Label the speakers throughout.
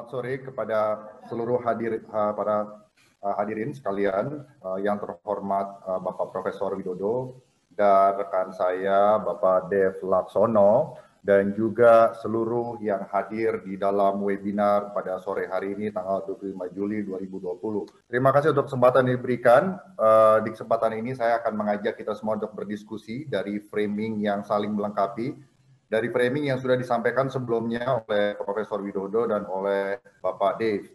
Speaker 1: Selamat sore kepada seluruh hadir uh, para uh, hadirin sekalian uh, yang terhormat uh, Bapak Profesor Widodo dan rekan saya Bapak Dev Laksono dan juga seluruh yang hadir di dalam webinar pada sore hari ini tanggal 25 Juli 2020. Terima kasih untuk kesempatan yang diberikan. Uh, di kesempatan ini saya akan mengajak kita semua untuk berdiskusi dari framing yang saling melengkapi dari framing yang sudah disampaikan sebelumnya oleh Profesor Widodo dan oleh Bapak Dave.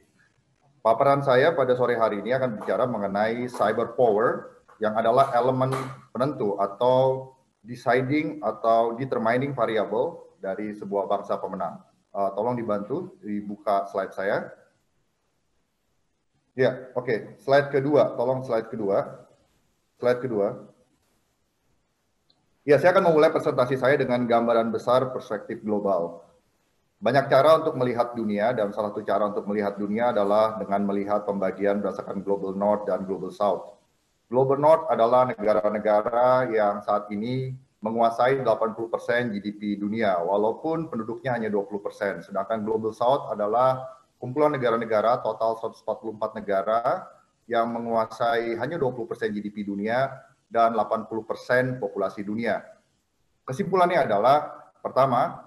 Speaker 1: Paparan saya pada sore hari ini akan bicara mengenai cyber power yang adalah elemen penentu atau deciding atau determining variable dari sebuah bangsa pemenang. Uh, tolong dibantu dibuka slide saya. Ya, oke. Okay. Slide kedua, tolong slide kedua. Slide kedua. Ya, saya akan memulai presentasi saya dengan gambaran besar perspektif global. Banyak cara untuk melihat dunia dan salah satu cara untuk melihat dunia adalah dengan melihat pembagian berdasarkan Global North dan Global South. Global North adalah negara-negara yang saat ini menguasai 80% GDP dunia, walaupun penduduknya hanya 20%. Sedangkan Global South adalah kumpulan negara-negara total 144 negara yang menguasai hanya 20% GDP dunia dan 80% populasi dunia. Kesimpulannya adalah pertama,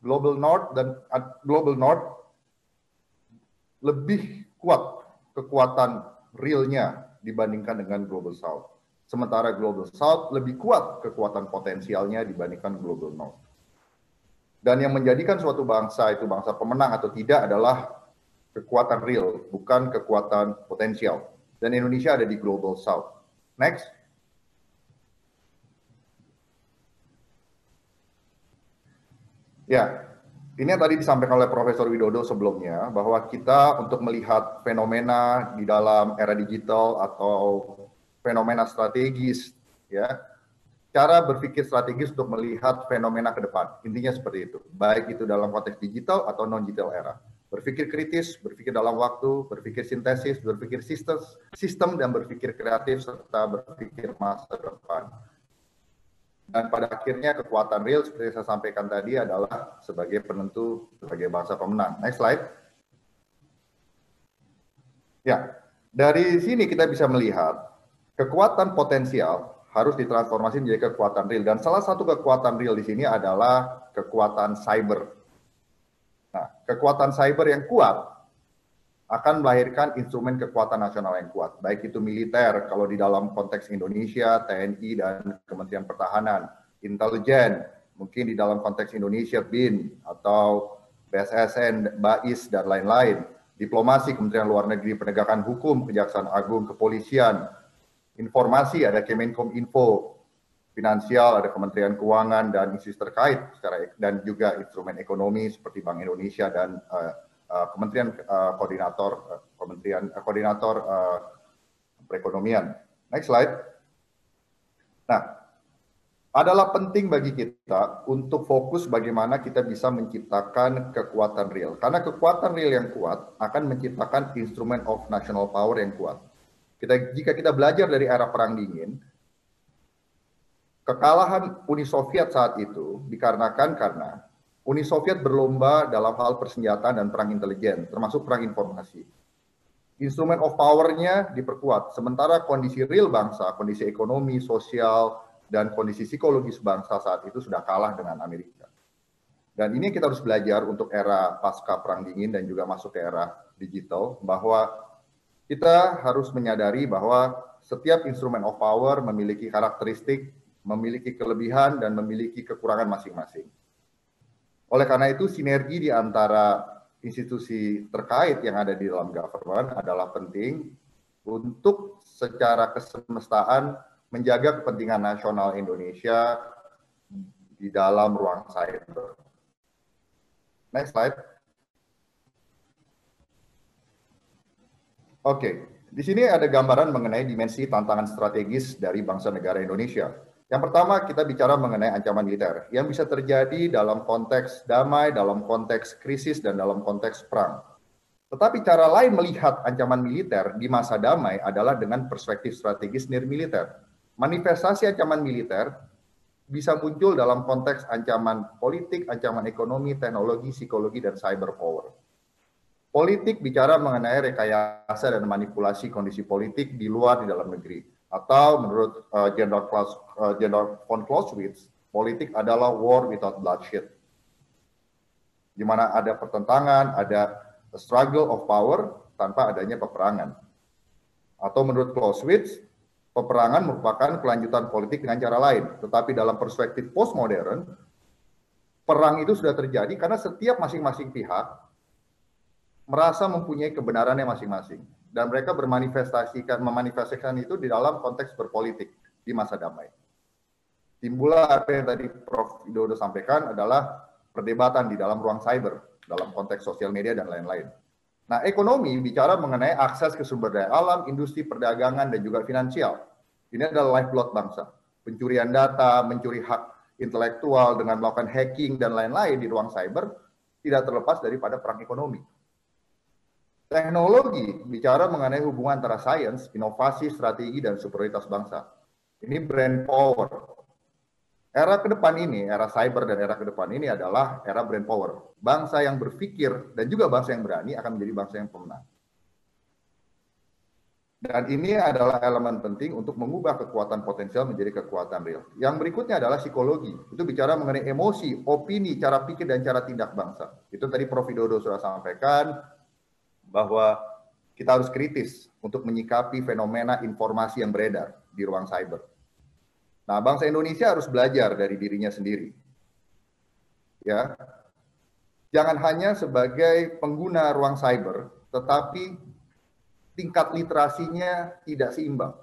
Speaker 1: Global North dan Global North lebih kuat kekuatan realnya dibandingkan dengan Global South. Sementara Global South lebih kuat kekuatan potensialnya dibandingkan Global North. Dan yang menjadikan suatu bangsa itu bangsa pemenang atau tidak adalah kekuatan real, bukan kekuatan potensial. Dan Indonesia ada di Global South. Next. Ya, ini yang tadi disampaikan oleh Profesor Widodo sebelumnya, bahwa kita untuk melihat fenomena di dalam era digital atau fenomena strategis, ya, cara berpikir strategis untuk melihat fenomena ke depan. Intinya seperti itu, baik itu dalam konteks digital atau non-digital era. Berpikir kritis, berpikir dalam waktu, berpikir sintesis, berpikir sistem, sistem dan berpikir kreatif, serta berpikir masa depan. Dan pada akhirnya kekuatan real seperti saya sampaikan tadi adalah sebagai penentu sebagai bangsa pemenang. Next slide. Ya, dari sini kita bisa melihat kekuatan potensial harus ditransformasi menjadi kekuatan real dan salah satu kekuatan real di sini adalah kekuatan cyber. Nah, kekuatan cyber yang kuat akan melahirkan instrumen kekuatan nasional yang kuat, baik itu militer, kalau di dalam konteks Indonesia, TNI, dan Kementerian Pertahanan, intelijen, mungkin di dalam konteks Indonesia, BIN, atau BSSN, BAIS, dan lain-lain, diplomasi, Kementerian Luar Negeri, Penegakan Hukum, Kejaksaan Agung, Kepolisian, informasi, ada Kemenkom Info, finansial, ada Kementerian Keuangan, dan institusi terkait, secara, dan juga instrumen ekonomi seperti Bank Indonesia dan uh, uh, Kementerian uh, Koordinator uh, Kementerian Koordinator Perekonomian. Next slide. Nah, adalah penting bagi kita untuk fokus bagaimana kita bisa menciptakan kekuatan real. Karena kekuatan real yang kuat akan menciptakan instrumen of national power yang kuat. Kita, jika kita belajar dari era Perang Dingin, kekalahan Uni Soviet saat itu dikarenakan karena Uni Soviet berlomba dalam hal persenjataan dan perang intelijen, termasuk perang informasi. Instrumen of power-nya diperkuat, sementara kondisi real bangsa, kondisi ekonomi, sosial, dan kondisi psikologis bangsa saat itu sudah kalah dengan Amerika. Dan ini kita harus belajar untuk era pasca perang dingin dan juga masuk ke era digital, bahwa kita harus menyadari bahwa setiap instrumen of power memiliki karakteristik, memiliki kelebihan, dan memiliki kekurangan masing-masing oleh karena itu, sinergi di antara institusi terkait yang ada di dalam government adalah penting untuk secara kesemestaan menjaga kepentingan nasional Indonesia di dalam ruang cyber. Next slide. Oke, di sini ada gambaran mengenai dimensi tantangan strategis dari bangsa negara Indonesia. Yang pertama kita bicara mengenai ancaman militer yang bisa terjadi dalam konteks damai, dalam konteks krisis, dan dalam konteks perang. Tetapi cara lain melihat ancaman militer di masa damai adalah dengan perspektif strategis nir militer. Manifestasi ancaman militer bisa muncul dalam konteks ancaman politik, ancaman ekonomi, teknologi, psikologi, dan cyber power. Politik bicara mengenai rekayasa dan manipulasi kondisi politik di luar di dalam negeri. Atau menurut uh, General, Klaus, uh, General von Clausewitz, politik adalah war without bloodshed. Di mana ada pertentangan, ada struggle of power tanpa adanya peperangan. Atau menurut Clausewitz, peperangan merupakan kelanjutan politik dengan cara lain. Tetapi dalam perspektif postmodern, perang itu sudah terjadi karena setiap masing-masing pihak merasa mempunyai kebenarannya masing-masing dan mereka bermanifestasikan memanifestasikan itu di dalam konteks berpolitik di masa damai. Timbullah apa yang tadi Prof. Widodo sampaikan adalah perdebatan di dalam ruang cyber dalam konteks sosial media dan lain-lain. Nah, ekonomi bicara mengenai akses ke sumber daya alam, industri perdagangan dan juga finansial. Ini adalah lifeblood bangsa. Pencurian data, mencuri hak intelektual dengan melakukan hacking dan lain-lain di ruang cyber tidak terlepas daripada perang ekonomi Teknologi bicara mengenai hubungan antara sains, inovasi, strategi, dan superioritas bangsa. Ini brand power. Era ke depan ini, era cyber dan era ke depan ini adalah era brand power. Bangsa yang berpikir dan juga bangsa yang berani akan menjadi bangsa yang pemenang. Dan ini adalah elemen penting untuk mengubah kekuatan potensial menjadi kekuatan real. Yang berikutnya adalah psikologi. Itu bicara mengenai emosi, opini, cara pikir, dan cara tindak bangsa. Itu tadi Prof. Widodo sudah sampaikan, bahwa kita harus kritis untuk menyikapi fenomena informasi yang beredar di ruang cyber. Nah, bangsa Indonesia harus belajar dari dirinya sendiri. Ya. Jangan hanya sebagai pengguna ruang cyber, tetapi tingkat literasinya tidak seimbang.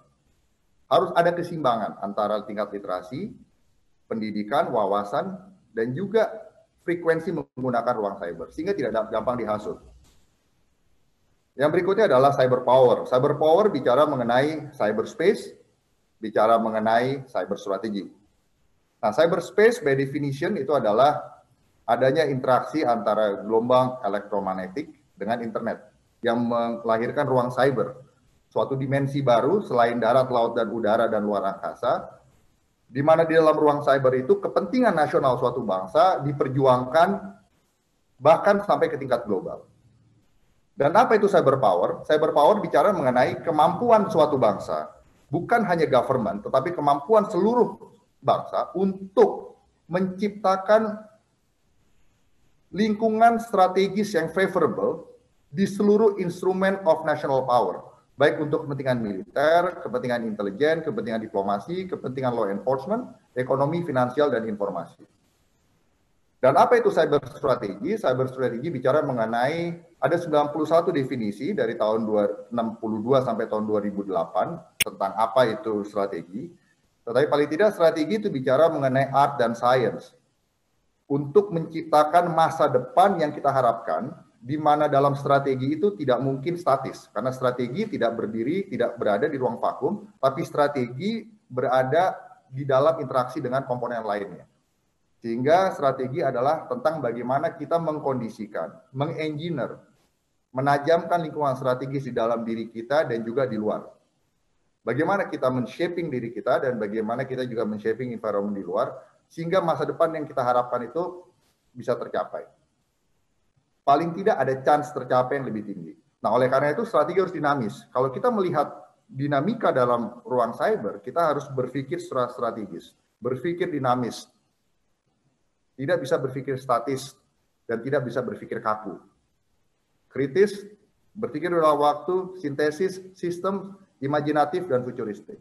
Speaker 1: Harus ada keseimbangan antara tingkat literasi, pendidikan, wawasan, dan juga frekuensi menggunakan ruang cyber, sehingga tidak gampang dihasut. Yang berikutnya adalah cyber power. Cyber power bicara mengenai cyberspace, bicara mengenai cyber strategi. Nah, cyberspace by definition itu adalah adanya interaksi antara gelombang elektromagnetik dengan internet yang melahirkan ruang cyber, suatu dimensi baru selain darat, laut, dan udara dan luar angkasa, di mana di dalam ruang cyber itu kepentingan nasional suatu bangsa diperjuangkan bahkan sampai ke tingkat global. Dan apa itu cyber power? Cyber power bicara mengenai kemampuan suatu bangsa, bukan hanya government, tetapi kemampuan seluruh bangsa untuk menciptakan lingkungan strategis yang favorable di seluruh instrumen of national power, baik untuk kepentingan militer, kepentingan intelijen, kepentingan diplomasi, kepentingan law enforcement, ekonomi, finansial, dan informasi. Dan apa itu cyber strategi? Cyber strategi bicara mengenai ada 91 definisi dari tahun 62 sampai tahun 2008 tentang apa itu strategi. Tetapi paling tidak strategi itu bicara mengenai art dan science untuk menciptakan masa depan yang kita harapkan di mana dalam strategi itu tidak mungkin statis karena strategi tidak berdiri tidak berada di ruang vakum tapi strategi berada di dalam interaksi dengan komponen lainnya. Sehingga strategi adalah tentang bagaimana kita mengkondisikan, mengengineer, menajamkan lingkungan strategis di dalam diri kita dan juga di luar. Bagaimana kita men-shaping diri kita dan bagaimana kita juga men-shaping environment di luar sehingga masa depan yang kita harapkan itu bisa tercapai. Paling tidak ada chance tercapai yang lebih tinggi. Nah, oleh karena itu strategi harus dinamis. Kalau kita melihat dinamika dalam ruang cyber, kita harus berpikir secara strategis, berpikir dinamis, tidak bisa berpikir statis dan tidak bisa berpikir kaku. Kritis, berpikir dalam waktu, sintesis, sistem, imajinatif, dan futuristik.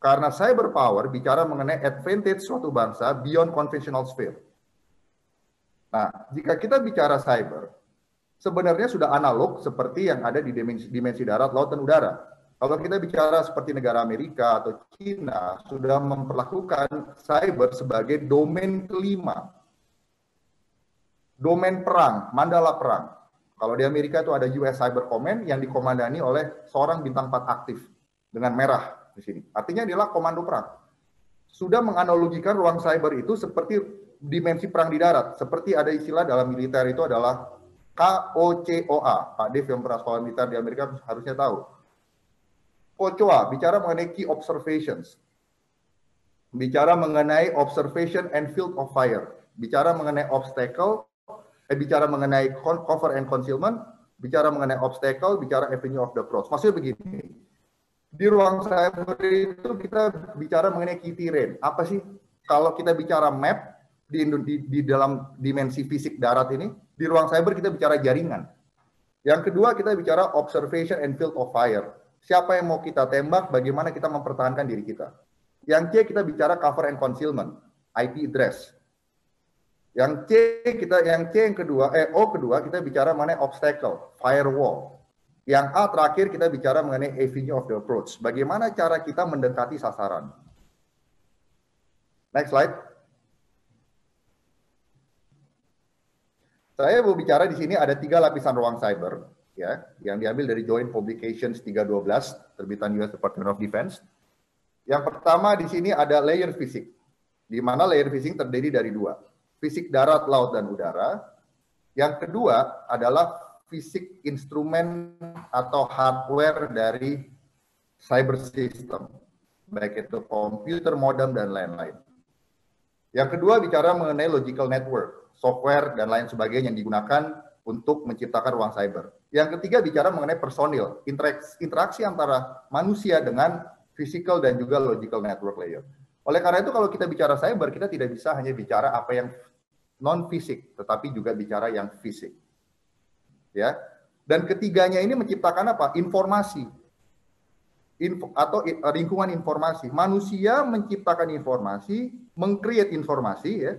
Speaker 1: Karena cyber power bicara mengenai advantage suatu bangsa beyond conventional sphere. Nah, jika kita bicara cyber, sebenarnya sudah analog seperti yang ada di dimensi, dimensi darat, laut, dan udara. Kalau kita bicara seperti negara Amerika atau China sudah memperlakukan cyber sebagai domain kelima. Domain perang, mandala perang. Kalau di Amerika itu ada US Cyber Command yang dikomandani oleh seorang bintang 4 aktif dengan merah di sini. Artinya adalah komando perang. Sudah menganalogikan ruang cyber itu seperti dimensi perang di darat. Seperti ada istilah dalam militer itu adalah KOCOA. Pak Dev yang pernah sekolah militer di Amerika harusnya tahu OCOA bicara mengenai key observations. Bicara mengenai observation and field of fire. Bicara mengenai obstacle, eh, bicara mengenai cover and concealment, bicara mengenai obstacle, bicara avenue of the cross. Maksudnya begini, di ruang cyber itu kita bicara mengenai key terrain. Apa sih kalau kita bicara map di, di, di dalam dimensi fisik darat ini, di ruang cyber kita bicara jaringan. Yang kedua kita bicara observation and field of fire. Siapa yang mau kita tembak, bagaimana kita mempertahankan diri kita. Yang C kita bicara cover and concealment, IP address. Yang C kita yang C yang kedua eh O kedua kita bicara mengenai obstacle, firewall. Yang A terakhir kita bicara mengenai avenue of the approach. Bagaimana cara kita mendekati sasaran. Next slide. Saya mau bicara di sini ada tiga lapisan ruang cyber, ya, yang diambil dari Joint Publications 312 terbitan US Department of Defense. Yang pertama di sini ada layer fisik, di mana layer fisik terdiri dari dua fisik darat, laut, dan udara. Yang kedua adalah fisik instrumen atau hardware dari cyber system, baik itu komputer, modem, dan lain-lain. Yang kedua bicara mengenai logical network, software, dan lain sebagainya yang digunakan untuk menciptakan ruang cyber. Yang ketiga bicara mengenai personil, interaksi, antara manusia dengan physical dan juga logical network layer. Oleh karena itu kalau kita bicara cyber, kita tidak bisa hanya bicara apa yang non fisik, tetapi juga bicara yang fisik. Ya. Dan ketiganya ini menciptakan apa? Informasi. Info, atau lingkungan informasi. Manusia menciptakan informasi, mengcreate informasi ya.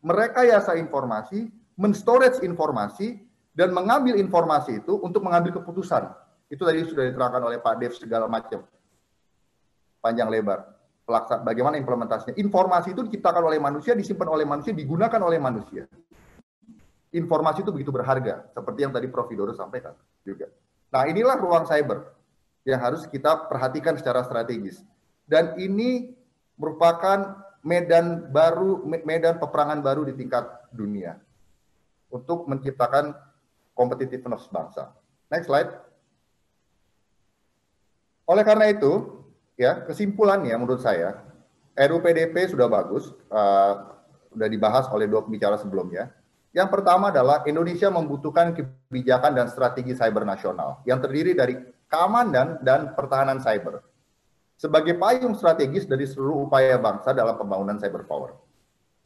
Speaker 1: Merekayasa informasi, menstorage informasi dan mengambil informasi itu untuk mengambil keputusan. Itu tadi sudah diterangkan oleh Pak Dev segala macam. Panjang lebar pelaksanaan bagaimana implementasinya. Informasi itu diciptakan oleh manusia, disimpan oleh manusia, digunakan oleh manusia. Informasi itu begitu berharga, seperti yang tadi Prof. Widodo sampaikan juga. Nah, inilah ruang cyber yang harus kita perhatikan secara strategis. Dan ini merupakan medan baru, medan peperangan baru di tingkat dunia untuk menciptakan competitiveness bangsa. Next slide. Oleh karena itu, ya kesimpulannya menurut saya RUU PDP sudah bagus, uh, sudah dibahas oleh dua pembicara sebelumnya. Yang pertama adalah Indonesia membutuhkan kebijakan dan strategi cyber nasional yang terdiri dari keamanan dan pertahanan cyber sebagai payung strategis dari seluruh upaya bangsa dalam pembangunan cyber power.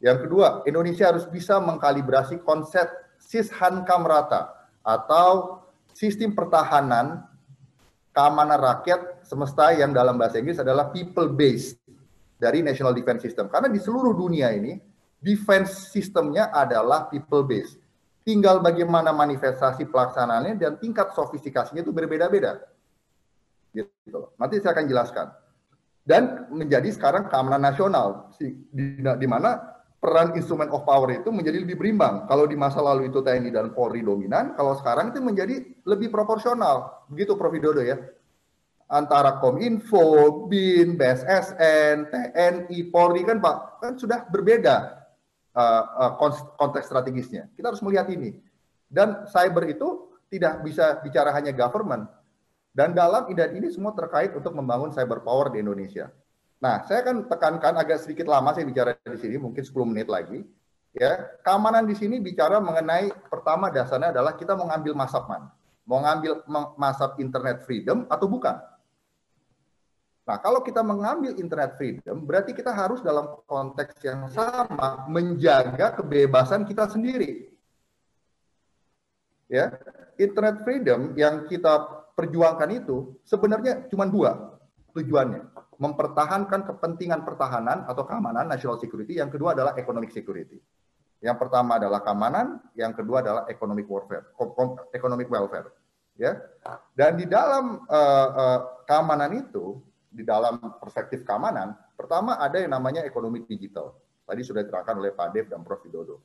Speaker 1: Yang kedua, Indonesia harus bisa mengkalibrasi konsep sishankam rata atau sistem pertahanan keamanan rakyat semesta yang dalam bahasa Inggris adalah people based dari National Defense System. Karena di seluruh dunia ini defense sistemnya adalah people based. Tinggal bagaimana manifestasi pelaksanaannya dan tingkat sofistikasinya itu berbeda-beda. Gitu. Nanti saya akan jelaskan. Dan menjadi sekarang keamanan nasional, di, di mana peran instrument of power itu menjadi lebih berimbang. Kalau di masa lalu itu TNI dan Polri dominan, kalau sekarang itu menjadi lebih proporsional. Begitu Prof. Widodo ya. Antara Kominfo, BIN, BSSN, TNI, Polri kan Pak, kan sudah berbeda uh, uh, konteks strategisnya. Kita harus melihat ini. Dan cyber itu tidak bisa bicara hanya government. Dan dalam IDAN ini semua terkait untuk membangun cyber power di Indonesia. Nah, saya akan tekankan agak sedikit lama saya bicara di sini, mungkin 10 menit lagi. Ya, keamanan di sini bicara mengenai pertama dasarnya adalah kita mau ngambil masap man, mau ngambil masap internet freedom atau bukan. Nah, kalau kita mengambil internet freedom, berarti kita harus dalam konteks yang sama menjaga kebebasan kita sendiri. Ya, internet freedom yang kita perjuangkan itu sebenarnya cuma dua tujuannya mempertahankan kepentingan pertahanan atau keamanan national security, yang kedua adalah economic security. Yang pertama adalah keamanan, yang kedua adalah economic warfare, economic welfare. Ya, dan di dalam uh, uh, keamanan itu, di dalam perspektif keamanan, pertama ada yang namanya ekonomi digital. Tadi sudah diterangkan oleh Pak Dev dan Prof. Widodo.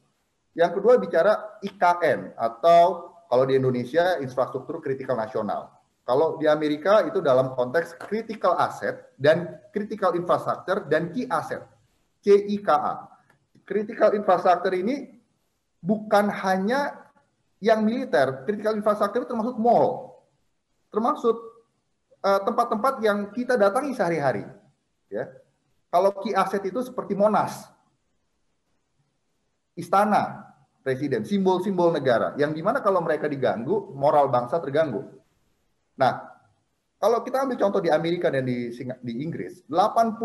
Speaker 1: Yang kedua bicara IKN atau kalau di Indonesia infrastruktur kritikal nasional. Kalau di Amerika itu dalam konteks critical asset dan critical infrastructure dan key asset, CIKA. Critical infrastructure ini bukan hanya yang militer, critical infrastructure termasuk mall, termasuk eh, tempat-tempat uh, yang kita datangi sehari-hari. Ya, kalau key asset itu seperti Monas, Istana, presiden, simbol-simbol negara, yang di mana kalau mereka diganggu, moral bangsa terganggu. Nah, kalau kita ambil contoh di Amerika dan di, di Inggris, 80%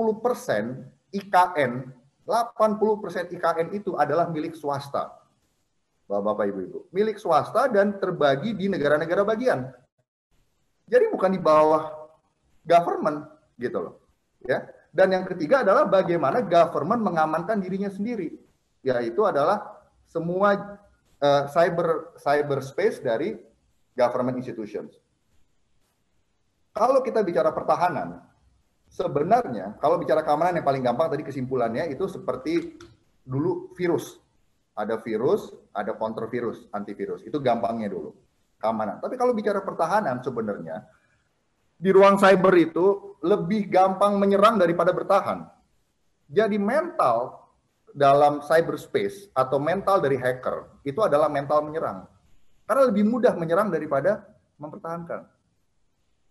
Speaker 1: IKN, 80% IKN itu adalah milik swasta. Bapak-bapak, ibu-ibu. Milik swasta dan terbagi di negara-negara bagian. Jadi bukan di bawah government gitu loh. Ya. Dan yang ketiga adalah bagaimana government mengamankan dirinya sendiri, yaitu adalah semua uh, cyber cyberspace dari government institutions. Kalau kita bicara pertahanan, sebenarnya kalau bicara keamanan yang paling gampang tadi kesimpulannya itu seperti dulu virus. Ada virus, ada countervirus, antivirus. Itu gampangnya dulu. Keamanan. Tapi kalau bicara pertahanan sebenarnya di ruang cyber itu lebih gampang menyerang daripada bertahan. Jadi mental dalam cyberspace atau mental dari hacker itu adalah mental menyerang. Karena lebih mudah menyerang daripada mempertahankan.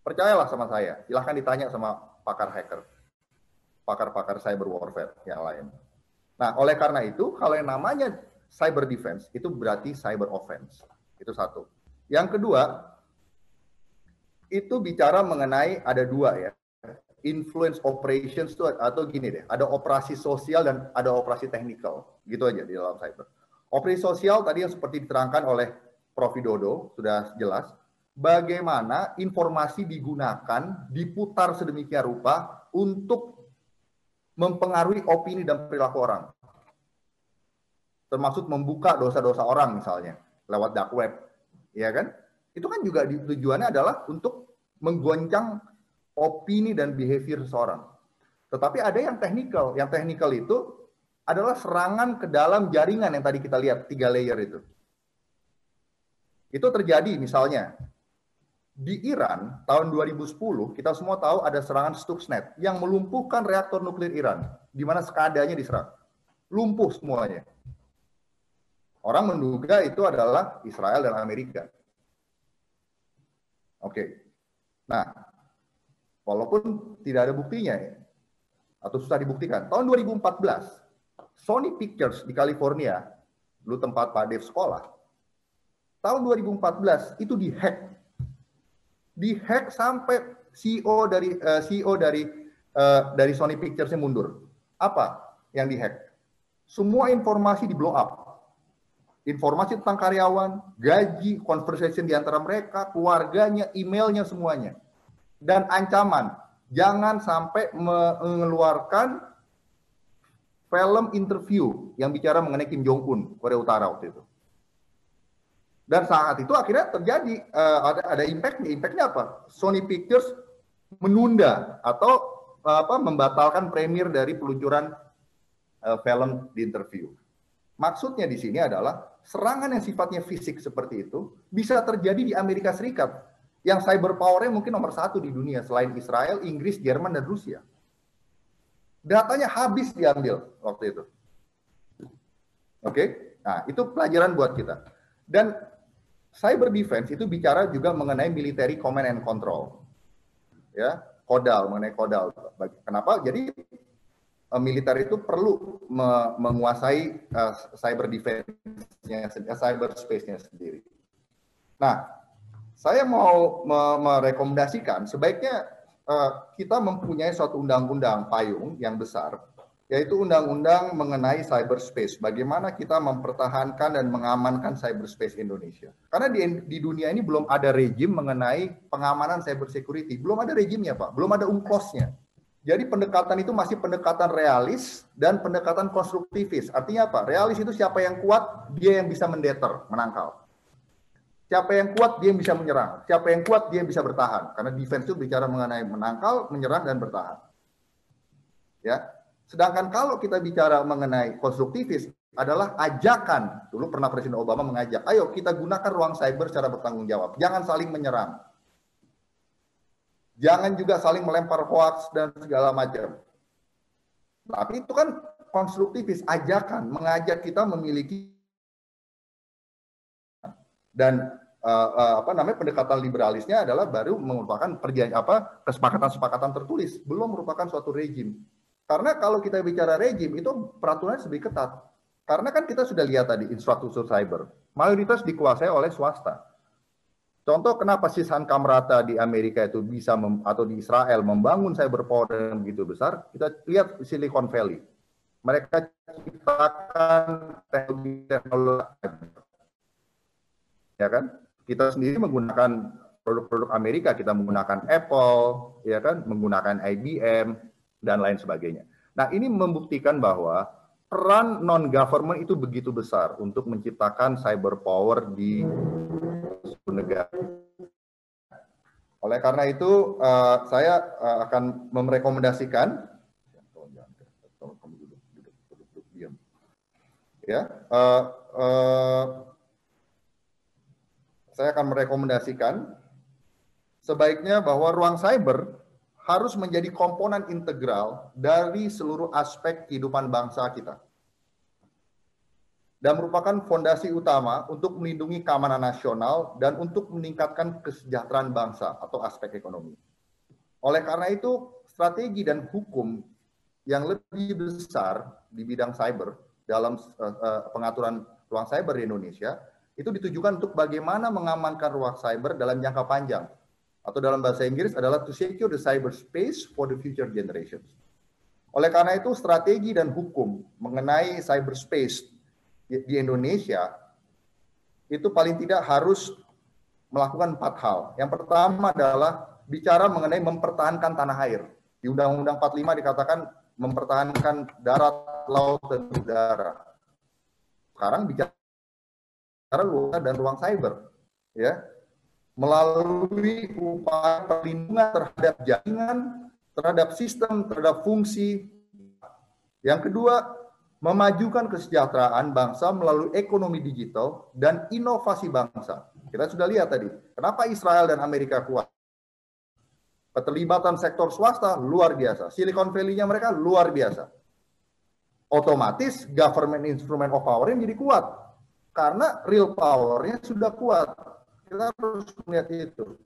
Speaker 1: Percayalah sama saya, silahkan ditanya sama pakar hacker, pakar-pakar cyber warfare yang lain. Nah, oleh karena itu, kalau yang namanya cyber defense, itu berarti cyber offense. Itu satu. Yang kedua, itu bicara mengenai ada dua ya influence operations itu atau gini deh, ada operasi sosial dan ada operasi teknikal, gitu aja di dalam cyber. Operasi sosial tadi yang seperti diterangkan oleh Prof. Widodo sudah jelas, bagaimana informasi digunakan, diputar sedemikian rupa untuk mempengaruhi opini dan perilaku orang. Termasuk membuka dosa-dosa orang misalnya lewat dark web, ya kan? Itu kan juga tujuannya adalah untuk menggoncang opini dan behavior seseorang. Tetapi ada yang teknikal. Yang teknikal itu adalah serangan ke dalam jaringan yang tadi kita lihat tiga layer itu. Itu terjadi misalnya di Iran tahun 2010 kita semua tahu ada serangan Stuxnet yang melumpuhkan reaktor nuklir Iran di mana sekadanya diserang. Lumpuh semuanya. Orang menduga itu adalah Israel dan Amerika. Oke. Nah, walaupun tidak ada buktinya ya, atau susah dibuktikan. Tahun 2014, Sony Pictures di California, dulu tempat Pak Dev sekolah, tahun 2014 itu dihack. Dihack sampai CEO dari uh, eh, CEO dari uh, dari Sony Pictures-nya mundur. Apa yang dihack? Semua informasi di blow up. Informasi tentang karyawan, gaji, conversation di antara mereka, keluarganya, emailnya semuanya dan ancaman jangan sampai mengeluarkan film interview yang bicara mengenai Kim Jong Un Korea Utara waktu itu. Dan saat itu akhirnya terjadi uh, ada ada impactnya. Impactnya apa? Sony Pictures menunda atau uh, apa membatalkan premier dari peluncuran uh, film di interview. Maksudnya di sini adalah serangan yang sifatnya fisik seperti itu bisa terjadi di Amerika Serikat yang cyber power-nya mungkin nomor satu di dunia selain Israel, Inggris, Jerman, dan Rusia. Datanya habis diambil waktu itu. Oke, okay? nah itu pelajaran buat kita. Dan cyber defense itu bicara juga mengenai military command and control. Ya, kodal mengenai kodal. Kenapa? Jadi uh, militer itu perlu me menguasai uh, cyber defense-nya, cyber space-nya sendiri. Nah, saya mau merekomendasikan sebaiknya uh, kita mempunyai suatu undang-undang payung yang besar, yaitu undang-undang mengenai cyberspace. Bagaimana kita mempertahankan dan mengamankan cyberspace Indonesia. Karena di, di dunia ini belum ada rejim mengenai pengamanan cyber security. Belum ada rejimnya, Pak. Belum ada ungkosnya. Jadi pendekatan itu masih pendekatan realis dan pendekatan konstruktivis. Artinya apa? Realis itu siapa yang kuat, dia yang bisa mendeter, menangkal. Siapa yang kuat dia bisa menyerang. Siapa yang kuat dia bisa bertahan. Karena defense itu bicara mengenai menangkal, menyerang dan bertahan. Ya. Sedangkan kalau kita bicara mengenai konstruktivis adalah ajakan. Dulu pernah Presiden Obama mengajak, ayo kita gunakan ruang cyber secara bertanggung jawab. Jangan saling menyerang. Jangan juga saling melempar hoax dan segala macam. Tapi itu kan konstruktivis, ajakan, mengajak kita memiliki dan uh, uh, apa namanya pendekatan liberalisnya adalah baru merupakan perjanjian apa kesepakatan-kesepakatan tertulis, belum merupakan suatu rejim. Karena kalau kita bicara rejim itu peraturannya lebih ketat. Karena kan kita sudah lihat tadi infrastruktur cyber, mayoritas dikuasai oleh swasta. Contoh kenapa Sisan Kamrata di Amerika itu bisa mem, atau di Israel membangun cyber power yang begitu besar, kita lihat Silicon Valley. Mereka ciptakan teknologi-teknologi ya kan? Kita sendiri menggunakan produk-produk Amerika, kita menggunakan Apple, ya kan, menggunakan IBM dan lain sebagainya. Nah, ini membuktikan bahwa peran non government itu begitu besar untuk menciptakan cyber power di negara. Oleh karena itu, uh, saya uh, akan merekomendasikan ya, uh, uh, saya akan merekomendasikan sebaiknya bahwa ruang cyber harus menjadi komponen integral dari seluruh aspek kehidupan bangsa kita dan merupakan fondasi utama untuk melindungi keamanan nasional dan untuk meningkatkan kesejahteraan bangsa atau aspek ekonomi. Oleh karena itu, strategi dan hukum yang lebih besar di bidang cyber dalam uh, pengaturan ruang cyber di Indonesia itu ditujukan untuk bagaimana mengamankan ruang cyber dalam jangka panjang atau dalam bahasa Inggris adalah to secure the cyberspace for the future generations. Oleh karena itu, strategi dan hukum mengenai cyberspace di Indonesia itu paling tidak harus melakukan empat hal. Yang pertama adalah bicara mengenai mempertahankan tanah air. Di Undang-Undang 45 dikatakan mempertahankan darat, laut, dan udara. Sekarang bicara luar dan ruang cyber, ya, melalui upaya perlindungan terhadap jaringan, terhadap sistem, terhadap fungsi. Yang kedua, memajukan kesejahteraan bangsa melalui ekonomi digital dan inovasi bangsa. Kita sudah lihat tadi, kenapa Israel dan Amerika kuat. Keterlibatan sektor swasta luar biasa. Silicon Valley-nya mereka luar biasa. Otomatis government instrument of power menjadi kuat. Karena real power-nya sudah kuat. Kita harus melihat itu.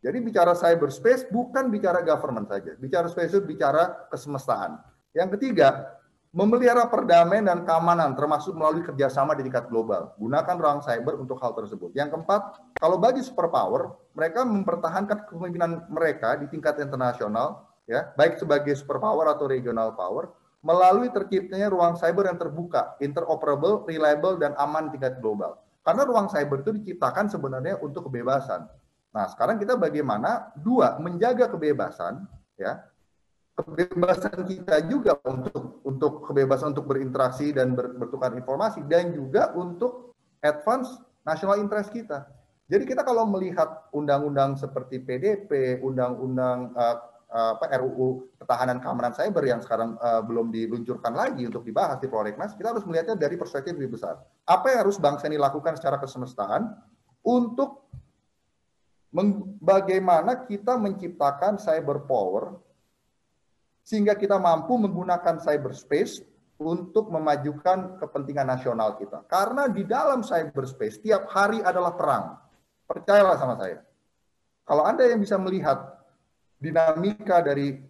Speaker 1: Jadi bicara cyberspace bukan bicara government saja. Bicara space itu bicara kesemestaan. Yang ketiga, Memelihara perdamaian dan keamanan termasuk melalui kerjasama di tingkat global. Gunakan ruang cyber untuk hal tersebut. Yang keempat, kalau bagi superpower, mereka mempertahankan kepemimpinan mereka di tingkat internasional, ya, baik sebagai superpower atau regional power, melalui terciptanya ruang cyber yang terbuka, interoperable, reliable, dan aman di tingkat global. Karena ruang cyber itu diciptakan sebenarnya untuk kebebasan. Nah, sekarang kita bagaimana dua menjaga kebebasan, ya, kebebasan kita juga untuk untuk kebebasan untuk berinteraksi dan ber, bertukar informasi dan juga untuk advance national interest kita. Jadi kita kalau melihat undang-undang seperti PDP, undang-undang uh, apa RUU Ketahanan Keamanan Cyber yang sekarang uh, belum diluncurkan lagi untuk dibahas di Prolegnas, kita harus melihatnya dari perspektif lebih besar. Apa yang harus bangsa ini lakukan secara kesemestaan untuk bagaimana kita menciptakan cyber power sehingga kita mampu menggunakan cyberspace untuk memajukan kepentingan nasional kita. Karena di dalam cyberspace tiap hari adalah perang. Percayalah sama saya. Kalau Anda yang bisa melihat dinamika dari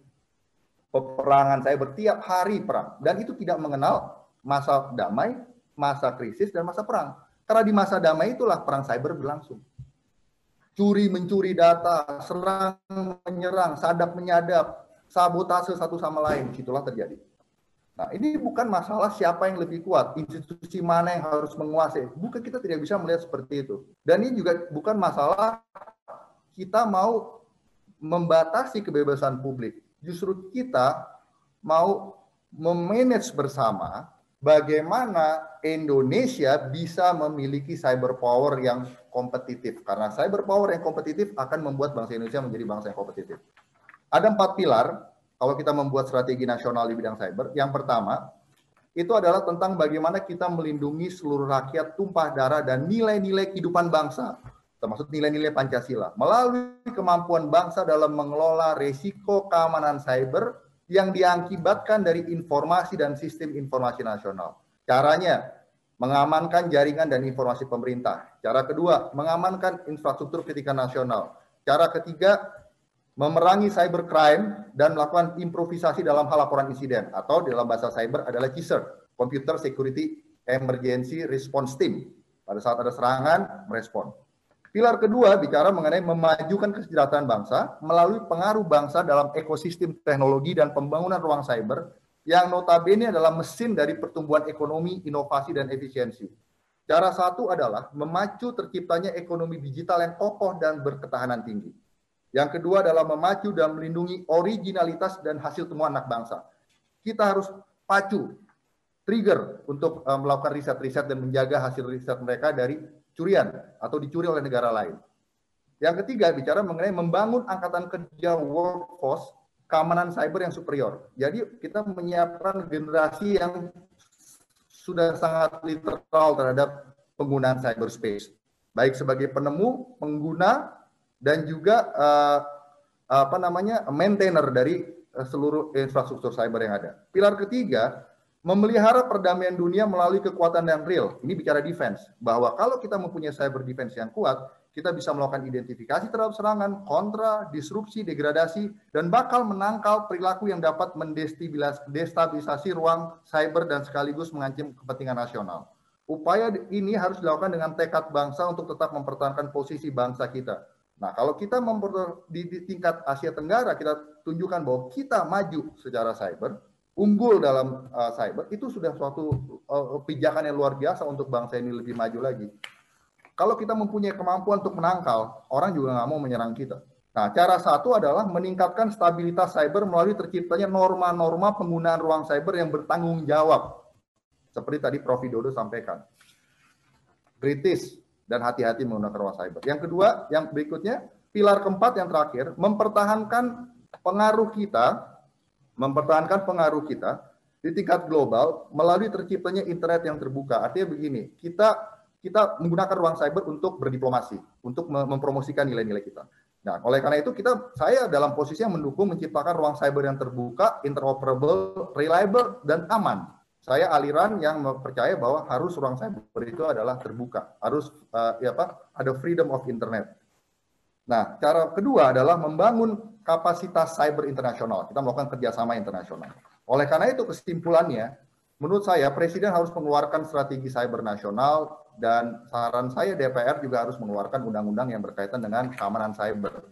Speaker 1: peperangan cyber tiap hari perang dan itu tidak mengenal masa damai, masa krisis dan masa perang. Karena di masa damai itulah perang cyber berlangsung. Curi mencuri data, serang menyerang, sadap menyadap, sabotase satu sama lain, di situlah terjadi. Nah, ini bukan masalah siapa yang lebih kuat, institusi mana yang harus menguasai. Bukan kita tidak bisa melihat seperti itu. Dan ini juga bukan masalah kita mau membatasi kebebasan publik. Justru kita mau memanage bersama bagaimana Indonesia bisa memiliki cyber power yang kompetitif. Karena cyber power yang kompetitif akan membuat bangsa Indonesia menjadi bangsa yang kompetitif. Ada empat pilar kalau kita membuat strategi nasional di bidang cyber. Yang pertama, itu adalah tentang bagaimana kita melindungi seluruh rakyat tumpah darah dan nilai-nilai kehidupan bangsa, termasuk nilai-nilai Pancasila, melalui kemampuan bangsa dalam mengelola resiko keamanan cyber yang diakibatkan dari informasi dan sistem informasi nasional. Caranya, mengamankan jaringan dan informasi pemerintah. Cara kedua, mengamankan infrastruktur kritikan nasional. Cara ketiga, memerangi cybercrime dan melakukan improvisasi dalam hal laporan insiden atau dalam bahasa cyber adalah CISR, Computer Security Emergency Response Team. Pada saat ada serangan, merespon. Pilar kedua bicara mengenai memajukan kesejahteraan bangsa melalui pengaruh bangsa dalam ekosistem teknologi dan pembangunan ruang cyber yang notabene adalah mesin dari pertumbuhan ekonomi, inovasi, dan efisiensi. Cara satu adalah memacu terciptanya ekonomi digital yang kokoh dan berketahanan tinggi. Yang kedua adalah memacu dan melindungi originalitas dan hasil temuan anak bangsa. Kita harus pacu, trigger untuk uh, melakukan riset-riset dan menjaga hasil riset mereka dari curian atau dicuri oleh negara lain. Yang ketiga bicara mengenai membangun angkatan kerja workforce keamanan cyber yang superior. Jadi kita menyiapkan generasi yang sudah sangat literal terhadap penggunaan cyberspace, baik sebagai penemu, pengguna, dan juga uh, apa namanya maintainer dari uh, seluruh infrastruktur cyber yang ada. Pilar ketiga memelihara perdamaian dunia melalui kekuatan yang real. Ini bicara defense, bahwa kalau kita mempunyai cyber defense yang kuat, kita bisa melakukan identifikasi terhadap serangan, kontra, disrupsi, degradasi, dan bakal menangkal perilaku yang dapat mendestabilisasi ruang cyber dan sekaligus mengancam kepentingan nasional. Upaya ini harus dilakukan dengan tekad bangsa untuk tetap mempertahankan posisi bangsa kita. Nah, kalau kita di, di tingkat Asia Tenggara, kita tunjukkan bahwa kita maju secara cyber, unggul dalam uh, cyber itu sudah suatu uh, pijakan yang luar biasa untuk bangsa ini lebih maju lagi. Kalau kita mempunyai kemampuan untuk menangkal, orang juga nggak mau menyerang kita. Nah, cara satu adalah meningkatkan stabilitas cyber melalui terciptanya norma-norma penggunaan ruang cyber yang bertanggung jawab. Seperti tadi Prof. Widodo sampaikan. Kritis dan hati-hati menggunakan ruang cyber. Yang kedua, yang berikutnya, pilar keempat yang terakhir, mempertahankan pengaruh kita mempertahankan pengaruh kita di tingkat global melalui terciptanya internet yang terbuka. Artinya begini, kita kita menggunakan ruang cyber untuk berdiplomasi, untuk mempromosikan nilai-nilai kita. Nah, oleh karena itu kita saya dalam posisi yang mendukung menciptakan ruang cyber yang terbuka, interoperable, reliable dan aman. Saya aliran yang percaya bahwa harus ruang cyber itu adalah terbuka, harus uh, ya apa? ada freedom of internet. Nah, cara kedua adalah membangun kapasitas cyber internasional. Kita melakukan kerjasama internasional. Oleh karena itu kesimpulannya, menurut saya Presiden harus mengeluarkan strategi cyber nasional dan saran saya DPR juga harus mengeluarkan undang-undang yang berkaitan dengan keamanan cyber.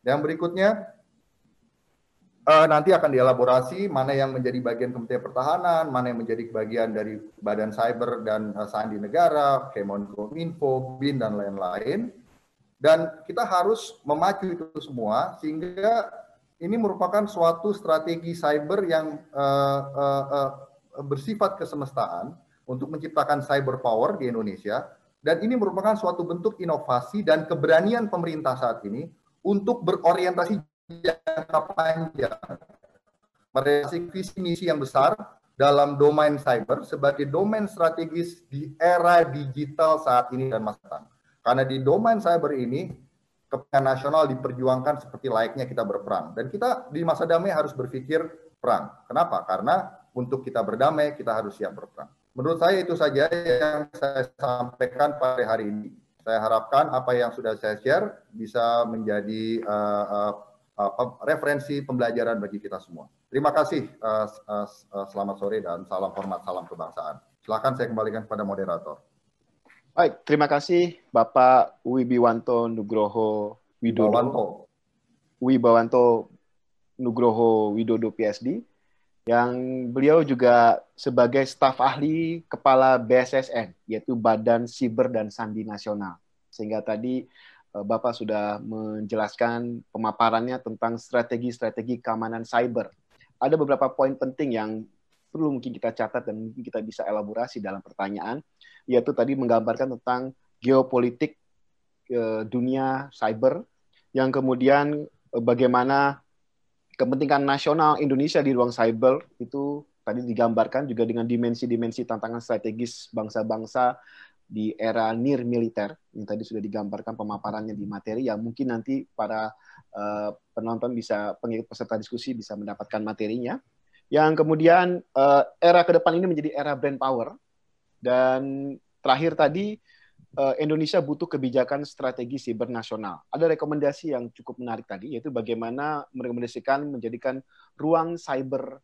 Speaker 1: Yang berikutnya, uh, nanti akan dielaborasi mana yang menjadi bagian Kementerian Pertahanan, mana yang menjadi bagian dari Badan Cyber dan uh, Sandi Negara, Kemenkominfo, BIN dan lain-lain. Dan kita harus memacu itu semua sehingga ini merupakan suatu strategi cyber yang uh, uh, uh, bersifat kesemestaan untuk menciptakan cyber power di Indonesia. Dan ini merupakan suatu bentuk inovasi dan keberanian pemerintah saat ini untuk berorientasi jangka panjang. Mereka visi misi yang besar dalam domain cyber sebagai domain strategis di era digital saat ini dan masa depan. Karena di domain cyber ini kepentingan nasional diperjuangkan seperti layaknya kita berperang. Dan kita di masa damai harus berpikir perang. Kenapa? Karena untuk kita berdamai kita harus siap berperang. Menurut saya itu saja yang saya sampaikan pada hari ini. Saya harapkan apa yang sudah saya share bisa menjadi uh, uh, uh, referensi pembelajaran bagi kita semua. Terima kasih. Uh, uh, selamat sore dan salam hormat, salam kebangsaan. Silakan saya kembalikan kepada moderator.
Speaker 2: Baik, terima kasih Bapak Wibiwanto Nugroho Widodo. Wibawanto. Wibawanto Nugroho Widodo PSD yang beliau juga sebagai staf ahli kepala BSSN yaitu Badan Siber dan Sandi Nasional. Sehingga tadi eh, Bapak sudah menjelaskan pemaparannya tentang strategi-strategi keamanan cyber. Ada beberapa poin penting yang perlu mungkin kita catat dan mungkin kita bisa elaborasi dalam pertanyaan, yaitu tadi menggambarkan tentang geopolitik e, dunia cyber, yang kemudian e, bagaimana kepentingan nasional Indonesia di ruang cyber itu tadi digambarkan juga dengan dimensi-dimensi tantangan strategis bangsa-bangsa di era near militer yang tadi sudah digambarkan pemaparannya di materi yang mungkin nanti para uh, penonton bisa pengikut peserta diskusi bisa mendapatkan materinya yang kemudian uh, era ke depan ini menjadi era brand power. Dan terakhir tadi uh, Indonesia butuh kebijakan strategi siber nasional. Ada rekomendasi yang cukup menarik tadi, yaitu bagaimana merekomendasikan menjadikan ruang cyber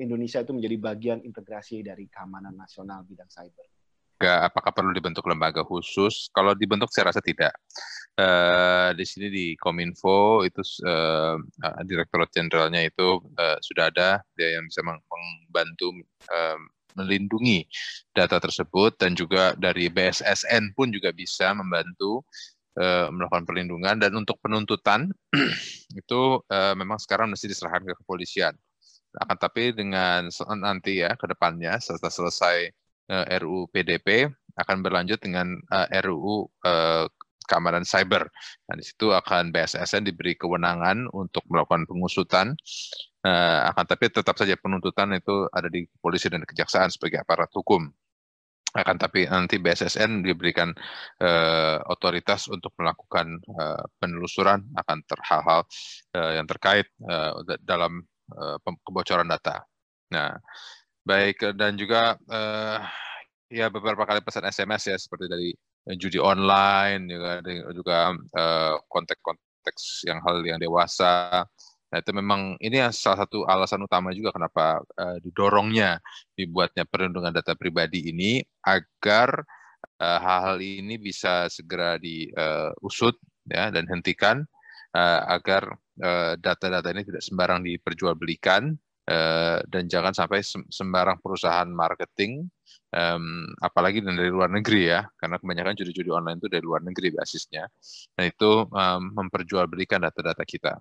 Speaker 2: Indonesia itu menjadi bagian integrasi dari keamanan nasional bidang cyber?
Speaker 3: Apakah perlu dibentuk lembaga khusus? Kalau dibentuk, saya rasa tidak. Uh, di sini di Kominfo itu uh, direktorat jenderalnya itu uh, sudah ada dia yang bisa membantu uh, melindungi data tersebut dan juga dari BSSN pun juga bisa membantu uh, melakukan perlindungan dan untuk penuntutan itu uh, memang sekarang mesti diserahkan ke kepolisian. Akan tapi dengan nanti ya ke depannya setelah selesai uh, RUU PDP akan berlanjut dengan uh, RUU keamanan cyber. Nah, di situ akan BSSN diberi kewenangan untuk melakukan pengusutan, uh, akan tapi tetap saja penuntutan itu ada di polisi dan kejaksaan sebagai aparat hukum. Akan tapi nanti BSSN diberikan uh, otoritas untuk melakukan uh, penelusuran akan hal-hal uh, yang terkait uh, dalam uh, kebocoran data. Nah, baik dan juga uh, ya beberapa kali pesan SMS ya seperti dari judi online juga juga uh, konteks-konteks yang hal yang dewasa. Nah, itu memang ini salah satu alasan utama juga kenapa uh, didorongnya dibuatnya perlindungan data pribadi ini agar uh, hal-hal ini bisa segera diusut uh, ya dan hentikan uh, agar data-data uh, ini tidak sembarang diperjualbelikan uh, dan jangan sampai sembarang perusahaan marketing um, apalagi dari luar negeri ya, karena kebanyakan judi-judi online itu dari luar negeri basisnya. Nah itu um, memperjualbelikan data-data kita.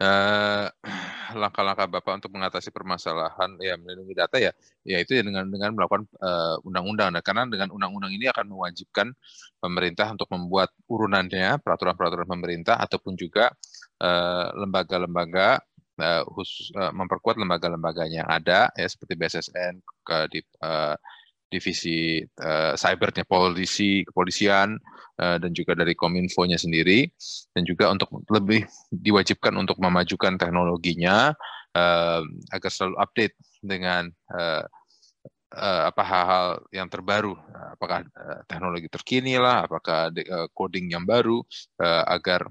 Speaker 3: Langkah langkah-langkah Bapak untuk mengatasi permasalahan ya melindungi data ya, ya itu ya dengan dengan melakukan uh, undang-undang. Nah, karena dengan undang-undang ini akan mewajibkan pemerintah untuk membuat urunannya peraturan-peraturan pemerintah ataupun juga lembaga-lembaga uh, khusus uh, memperkuat lembaga-lembaganya yang ada ya seperti BSSN ke di uh, divisi uh, cybernya polisi kepolisian uh, dan juga dari kominfo-nya sendiri dan juga untuk lebih diwajibkan untuk memajukan teknologinya uh, agar selalu update dengan uh, uh, apa hal-hal yang terbaru apakah uh, teknologi terkini lah apakah uh, coding yang baru uh, agar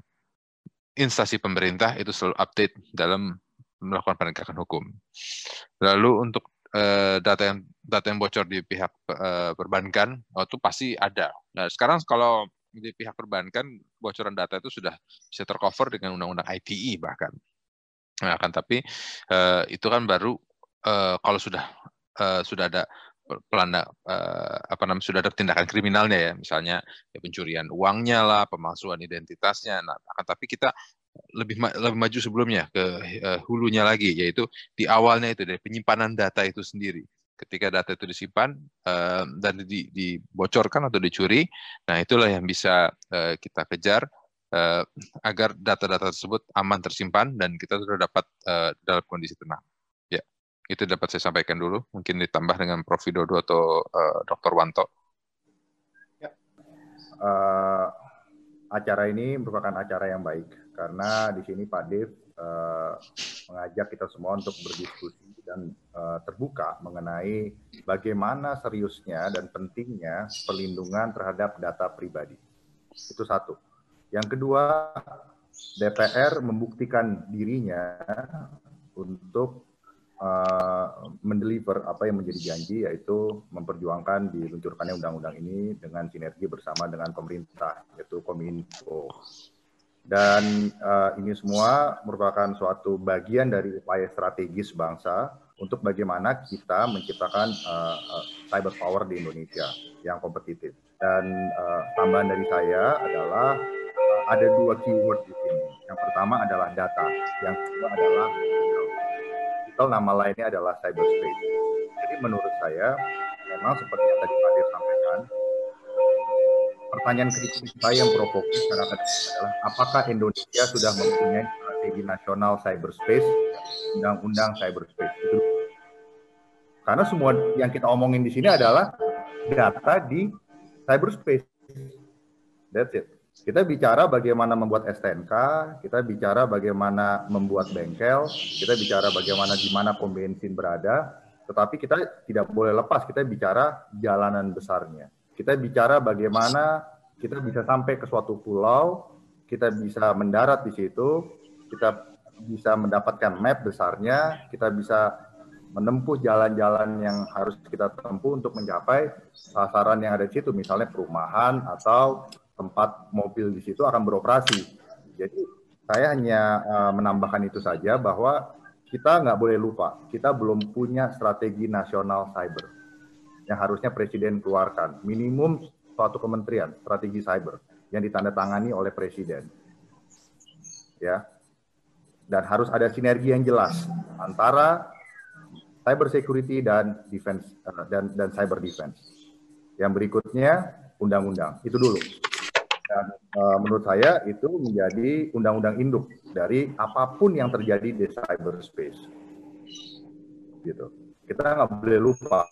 Speaker 3: instansi pemerintah itu selalu update dalam melakukan penegakan hukum. Lalu untuk uh, data yang data yang bocor di pihak uh, perbankan, oh, itu pasti ada. Nah sekarang kalau di pihak perbankan bocoran data itu sudah bisa tercover dengan undang-undang ITE bahkan. Nah, kan tapi uh, itu kan baru kalau sudah sudah ada pelanda apa namanya sudah ada tindakan kriminalnya ya misalnya ya pencurian uangnya lah pemalsuan identitasnya nah akan tapi kita lebih ma lebih maju sebelumnya ke uh, hulunya lagi yaitu di awalnya itu dari penyimpanan data itu sendiri ketika data itu disimpan uh, dan di, dibocorkan atau dicuri nah itulah yang bisa uh, kita kejar uh, agar data-data tersebut aman tersimpan dan kita sudah dapat uh, dalam kondisi tenang itu dapat saya sampaikan dulu. Mungkin ditambah dengan Prof. Widodo atau uh, Dr. Wanto.
Speaker 1: Ya. Uh, acara ini merupakan acara yang baik karena di sini Pak Dev uh, mengajak kita semua untuk berdiskusi dan uh, terbuka mengenai bagaimana seriusnya dan pentingnya perlindungan terhadap data pribadi. Itu satu. Yang kedua, DPR membuktikan dirinya untuk uh, mendeliver apa yang menjadi janji yaitu memperjuangkan diluncurkannya undang-undang ini dengan sinergi bersama dengan pemerintah yaitu Kominfo. Dan uh, ini semua merupakan suatu bagian dari upaya strategis bangsa untuk bagaimana kita menciptakan uh, uh, cyber power di Indonesia yang kompetitif. Dan uh, tambahan dari saya adalah uh, ada dua keyword di sini. Yang pertama adalah data, yang kedua adalah digital nama lainnya adalah cyberspace. Jadi menurut saya memang seperti yang tadi Pak sampaikan, pertanyaan kritis saya yang provokatif adalah apakah Indonesia sudah mempunyai strategi nasional cyberspace, undang-undang cyberspace itu. Karena semua yang kita omongin di sini adalah data di cyberspace. That's it. Kita bicara bagaimana membuat STNK, kita bicara bagaimana membuat bengkel, kita bicara bagaimana di mana pom bensin berada, tetapi kita tidak boleh lepas kita bicara jalanan besarnya. Kita bicara bagaimana kita bisa sampai ke suatu pulau, kita bisa mendarat di situ, kita bisa mendapatkan map besarnya, kita bisa menempuh jalan-jalan yang harus kita tempuh untuk mencapai sasaran yang ada di situ, misalnya perumahan atau tempat mobil di situ akan beroperasi. Jadi saya hanya uh, menambahkan itu saja bahwa kita nggak boleh lupa, kita belum punya strategi nasional cyber yang harusnya presiden keluarkan. Minimum suatu kementerian strategi cyber yang ditandatangani oleh presiden. Ya. Dan harus ada sinergi yang jelas antara cyber security dan defense uh, dan dan cyber defense. Yang berikutnya undang-undang. Itu dulu. Dan uh, menurut saya itu menjadi undang-undang induk dari apa pun yang terjadi di cyberspace. Gitu. Kita nggak boleh lupa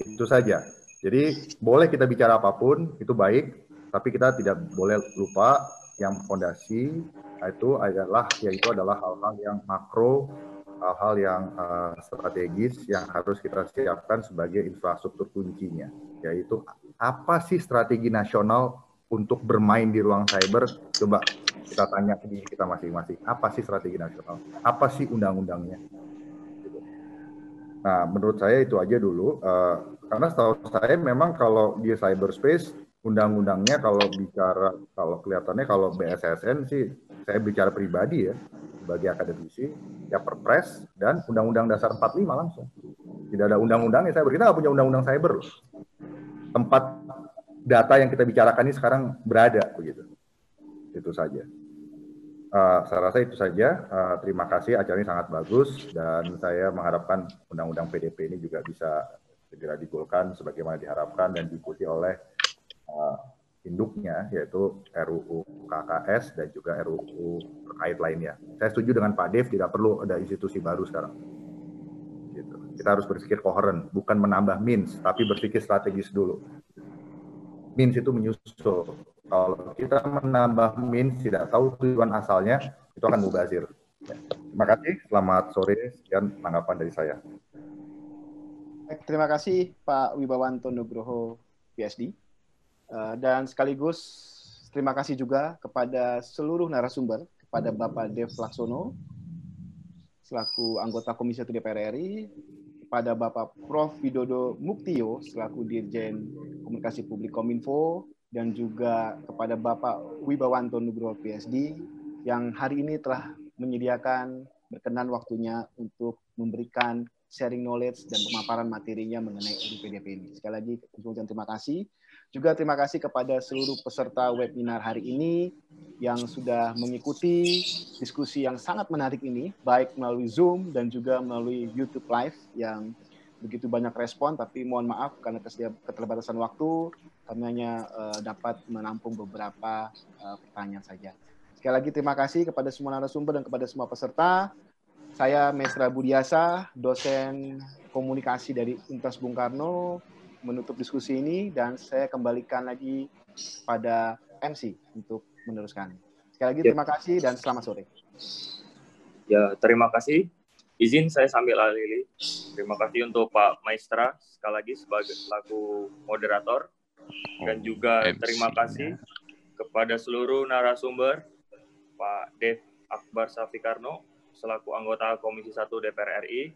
Speaker 1: itu saja. Jadi boleh kita bicara apa pun itu baik, tapi kita tidak boleh lupa yang fondasi itu adalah yaitu adalah hal-hal yang makro hal-hal yang uh, strategis yang harus kita siapkan sebagai infrastruktur kuncinya, yaitu apa sih strategi nasional untuk bermain di ruang cyber? Coba kita tanya ke diri kita masing-masing, apa sih strategi nasional? Apa sih undang-undangnya? Nah, menurut saya itu aja dulu, uh, karena setahu saya memang kalau di cyberspace undang-undangnya kalau bicara kalau kelihatannya kalau BSSN sih saya bicara pribadi ya sebagai akademisi ya perpres dan undang-undang dasar 45 langsung. Tidak ada undang-undangnya cyber. Kita nggak punya undang-undang cyber Tempat data yang kita bicarakan ini sekarang berada begitu. Itu saja. Uh, saya rasa itu saja. Uh, terima kasih acara ini sangat bagus dan saya mengharapkan undang-undang PDP ini juga bisa segera digolkan sebagaimana diharapkan dan diikuti oleh uh, induknya yaitu RUU KKS dan juga RUU terkait lainnya. Saya setuju dengan Pak Dev tidak perlu ada institusi baru sekarang. Gitu. Kita harus berpikir koheren, bukan menambah means, tapi berpikir strategis dulu. Means itu menyusul. Kalau kita menambah means tidak tahu tujuan asalnya, itu akan mubazir. Terima kasih, selamat sore, sekian tanggapan dari saya.
Speaker 2: Terima kasih Pak Wibawanto Nugroho, PSD. Eh, dan sekaligus terima kasih juga kepada seluruh narasumber, kepada Bapak Dev Laksono, selaku anggota Komisi 1 DPR RI, kepada Bapak Prof. Widodo Muktio, selaku Dirjen Komunikasi Publik Kominfo, dan juga kepada Bapak Wibawanto Nugroho PSD, yang hari ini telah menyediakan berkenan waktunya untuk memberikan sharing knowledge dan pemaparan materinya mengenai RUPDP ini. Sekali lagi, terima kasih. Juga terima kasih kepada seluruh peserta webinar hari ini yang sudah mengikuti diskusi yang sangat menarik ini, baik melalui Zoom dan juga melalui YouTube Live yang begitu banyak respon, tapi mohon maaf karena keterbatasan waktu, kami hanya uh, dapat menampung beberapa uh, pertanyaan saja. Sekali lagi terima kasih kepada semua narasumber dan kepada semua peserta. Saya Mesra Budiasa, dosen komunikasi dari Universitas Bung Karno, menutup diskusi ini dan saya kembalikan lagi pada MC untuk meneruskan. Sekali lagi ya. terima kasih dan selamat sore.
Speaker 4: Ya, terima kasih. Izin saya sambil alih Terima kasih untuk Pak Maestra sekali lagi sebagai selaku moderator dan juga oh, terima kasih kepada seluruh narasumber Pak Dev Akbar Safikarno selaku anggota Komisi 1 DPR RI,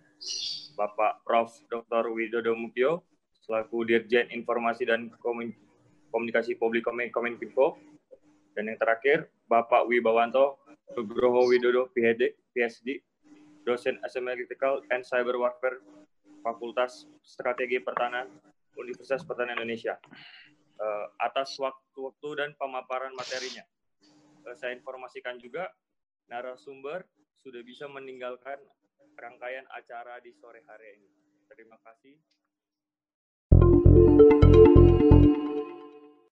Speaker 4: Bapak Prof. Dr. Widodo Mukio selaku Dirjen Informasi dan Komunikasi Publik Kominfo. Dan yang terakhir, Bapak Wibawanto Nugroho Widodo, PhD, PSD, dosen Asymmetrical and Cyber Warfare, Fakultas Strategi Pertahanan, Universitas Pertahanan Indonesia. Uh, atas waktu-waktu dan pemaparan materinya. Uh, saya informasikan juga narasumber sudah bisa meninggalkan rangkaian acara di sore hari ini. Terima kasih.